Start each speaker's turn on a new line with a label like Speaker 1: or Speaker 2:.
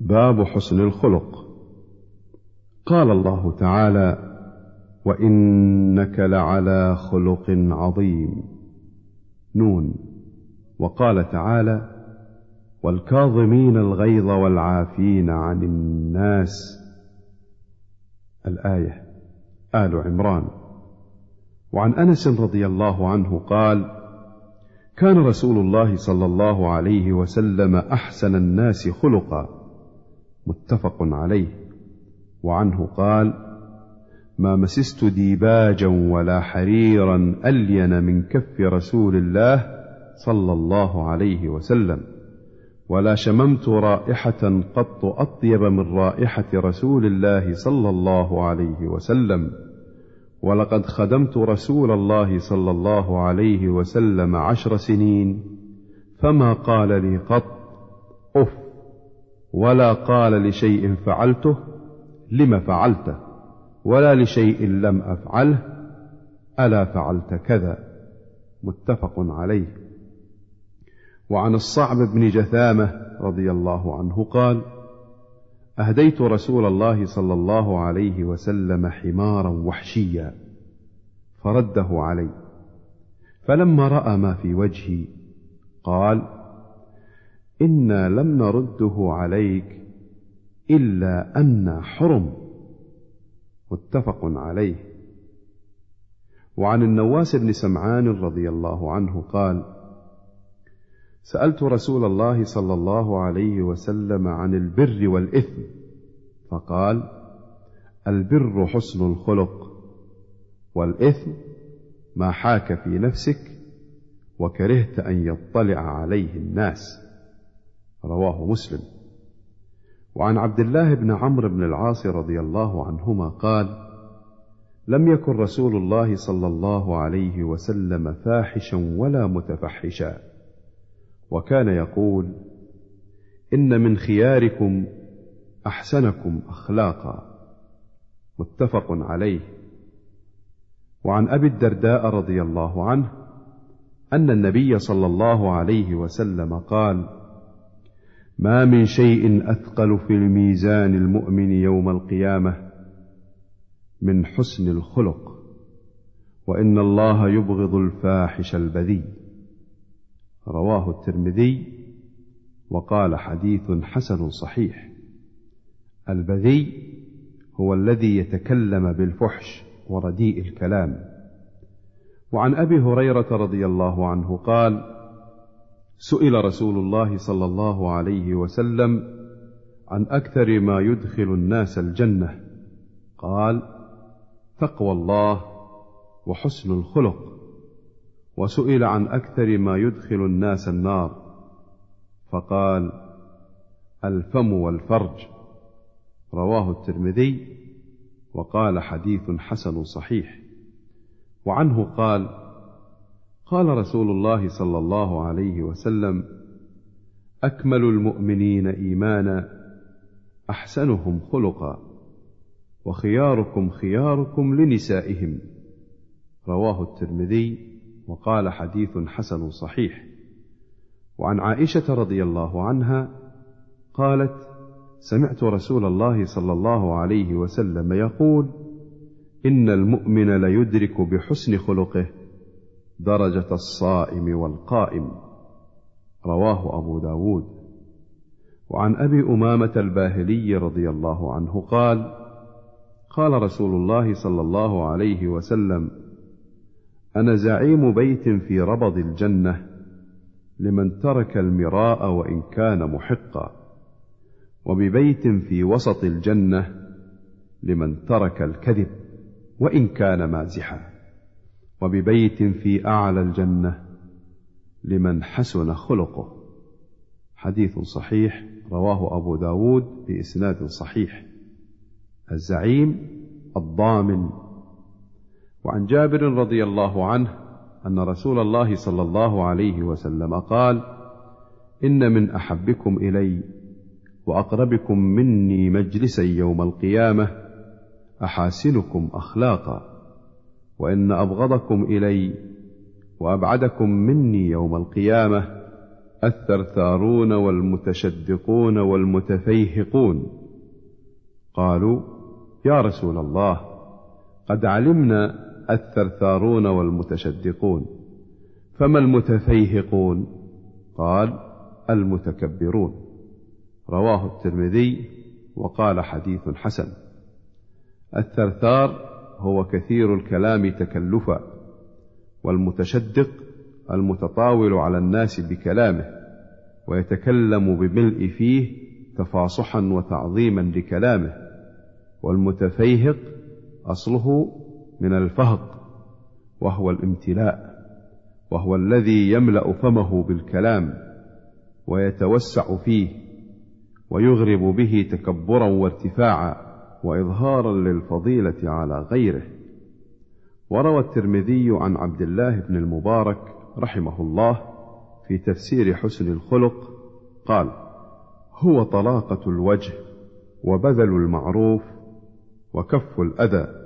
Speaker 1: باب حسن الخلق. قال الله تعالى وإنك لعلى خلق عظيم. نون. وقال تعالى والكاظمين الغيظ والعافين عن الناس. الآية آل عمران. وعن أنس رضي الله عنه قال كان رسول الله صلى الله عليه وسلم أحسن الناس خلقا. متفق عليه. وعنه قال ما مسست ديباجا ولا حريرا ألين من كف رسول الله صلى الله عليه وسلم ولا شممت رائحة قط أطيب من رائحة رسول الله صلى الله عليه وسلم ولقد خدمت رسول الله صلى الله عليه وسلم عشر سنين فما قال لي قط أف ولا قال لشيء فعلته لم فعلته؟ ولا لشيء لم أفعله ألا فعلت كذا؟ متفق عليه. وعن الصعب بن جثامة رضي الله عنه قال أهديت رسول الله صلى الله عليه وسلم حمارا وحشيا فرده علي. فلما رأى ما في وجهي قال إنا لم نرده عليك إلا أن حرم. متفق عليه. وعن النواس بن سمعان رضي الله عنه قال سألت رسول الله صلى الله عليه وسلم عن البر والإثم فقال البر حسن الخلق والإثم ما حاك في نفسك وكرهت أن يطلع عليه الناس. رواه مسلم. وعن عبد الله بن عمرو بن العاص رضي الله عنهما قال لم يكن رسول الله صلى الله عليه وسلم فاحشا ولا متفحشا. وكان يقول إن من خياركم أحسنكم أخلاقا. متفق عليه. وعن أبي الدرداء رضي الله عنه أن النبي صلى الله عليه وسلم قال ما من شيء أثقل في الميزان المؤمن يوم القيامة من حسن الخلق وإن الله يبغض الفاحش البذيء. رواه الترمذي وقال حديث حسن صحيح. البذيء هو الذي يتكلم بالفحش ورديء الكلام. وعن أبي هريرة رضي الله عنه قال سئل رسول الله صلى الله عليه وسلم عن أكثر ما يدخل الناس الجنة. قال تقوى الله وحسن الخلق. وسئل عن أكثر ما يدخل الناس النار. فقال الفم والفرج. رواه الترمذي وقال حديث حسن صحيح. وعنه قال قال رسول الله صلى الله عليه وسلم أكمل المؤمنين إيمانا أحسنهم خلقا وخياركم خياركم لنسائهم. رواه الترمذي وقال حديث حسن صحيح. وعن عائشة رضي الله عنها قالت سمعت رسول الله صلى الله عليه وسلم يقول إن المؤمن ليدرك بحسن خلقه درجة الصائم والقائم. رواه أبو داود. وعن أبي أمامة الباهلي رضي الله عنه قال قال رسول الله صلى الله عليه وسلم أنا زعيم بيت في ربض الجنة لمن ترك المراء وإن كان محقا وببيت في وسط الجنة لمن ترك الكذب وإن كان مازحا. وببيت في أعلى الجنة لمن حسن خلقه. حديث صحيح رواه أبو داود بإسناد صحيح. الزعيم الضامن. وعن جابر رضي الله عنه أن رسول الله صلى الله عليه وسلم قال إن من أحبكم إلي وأقربكم مني مجلسا يوم القيامة أحاسنكم أخلاقا. وإن أبغضكم إلي وأبعدكم مني يوم القيامة الثرثارون والمتشدقون والمتفيهقون. قالوا يا رسول الله قد علمنا الثرثارون والمتشدقون فما المتفيهقون؟ قال المتكبرون. رواه الترمذي وقال حديث حسن. الثرثار هو كثير الكلام تكلفا والمتشدق المتطاول على الناس بكلامه ويتكلم بملء فيه تفاصحا وتعظيما لكلامه والمتفيهق أصله من الفهق وهو الامتلاء وهو الذي يملأ فمه بالكلام ويتوسع فيه ويغرب به تكبرا وارتفاعا. وإظهارا للفضيلة على غيره. وروى الترمذي عن عبد الله بن المبارك رحمه الله في تفسير حسن الخلق قال هو طلاقة الوجه وبذل المعروف وكف الأذى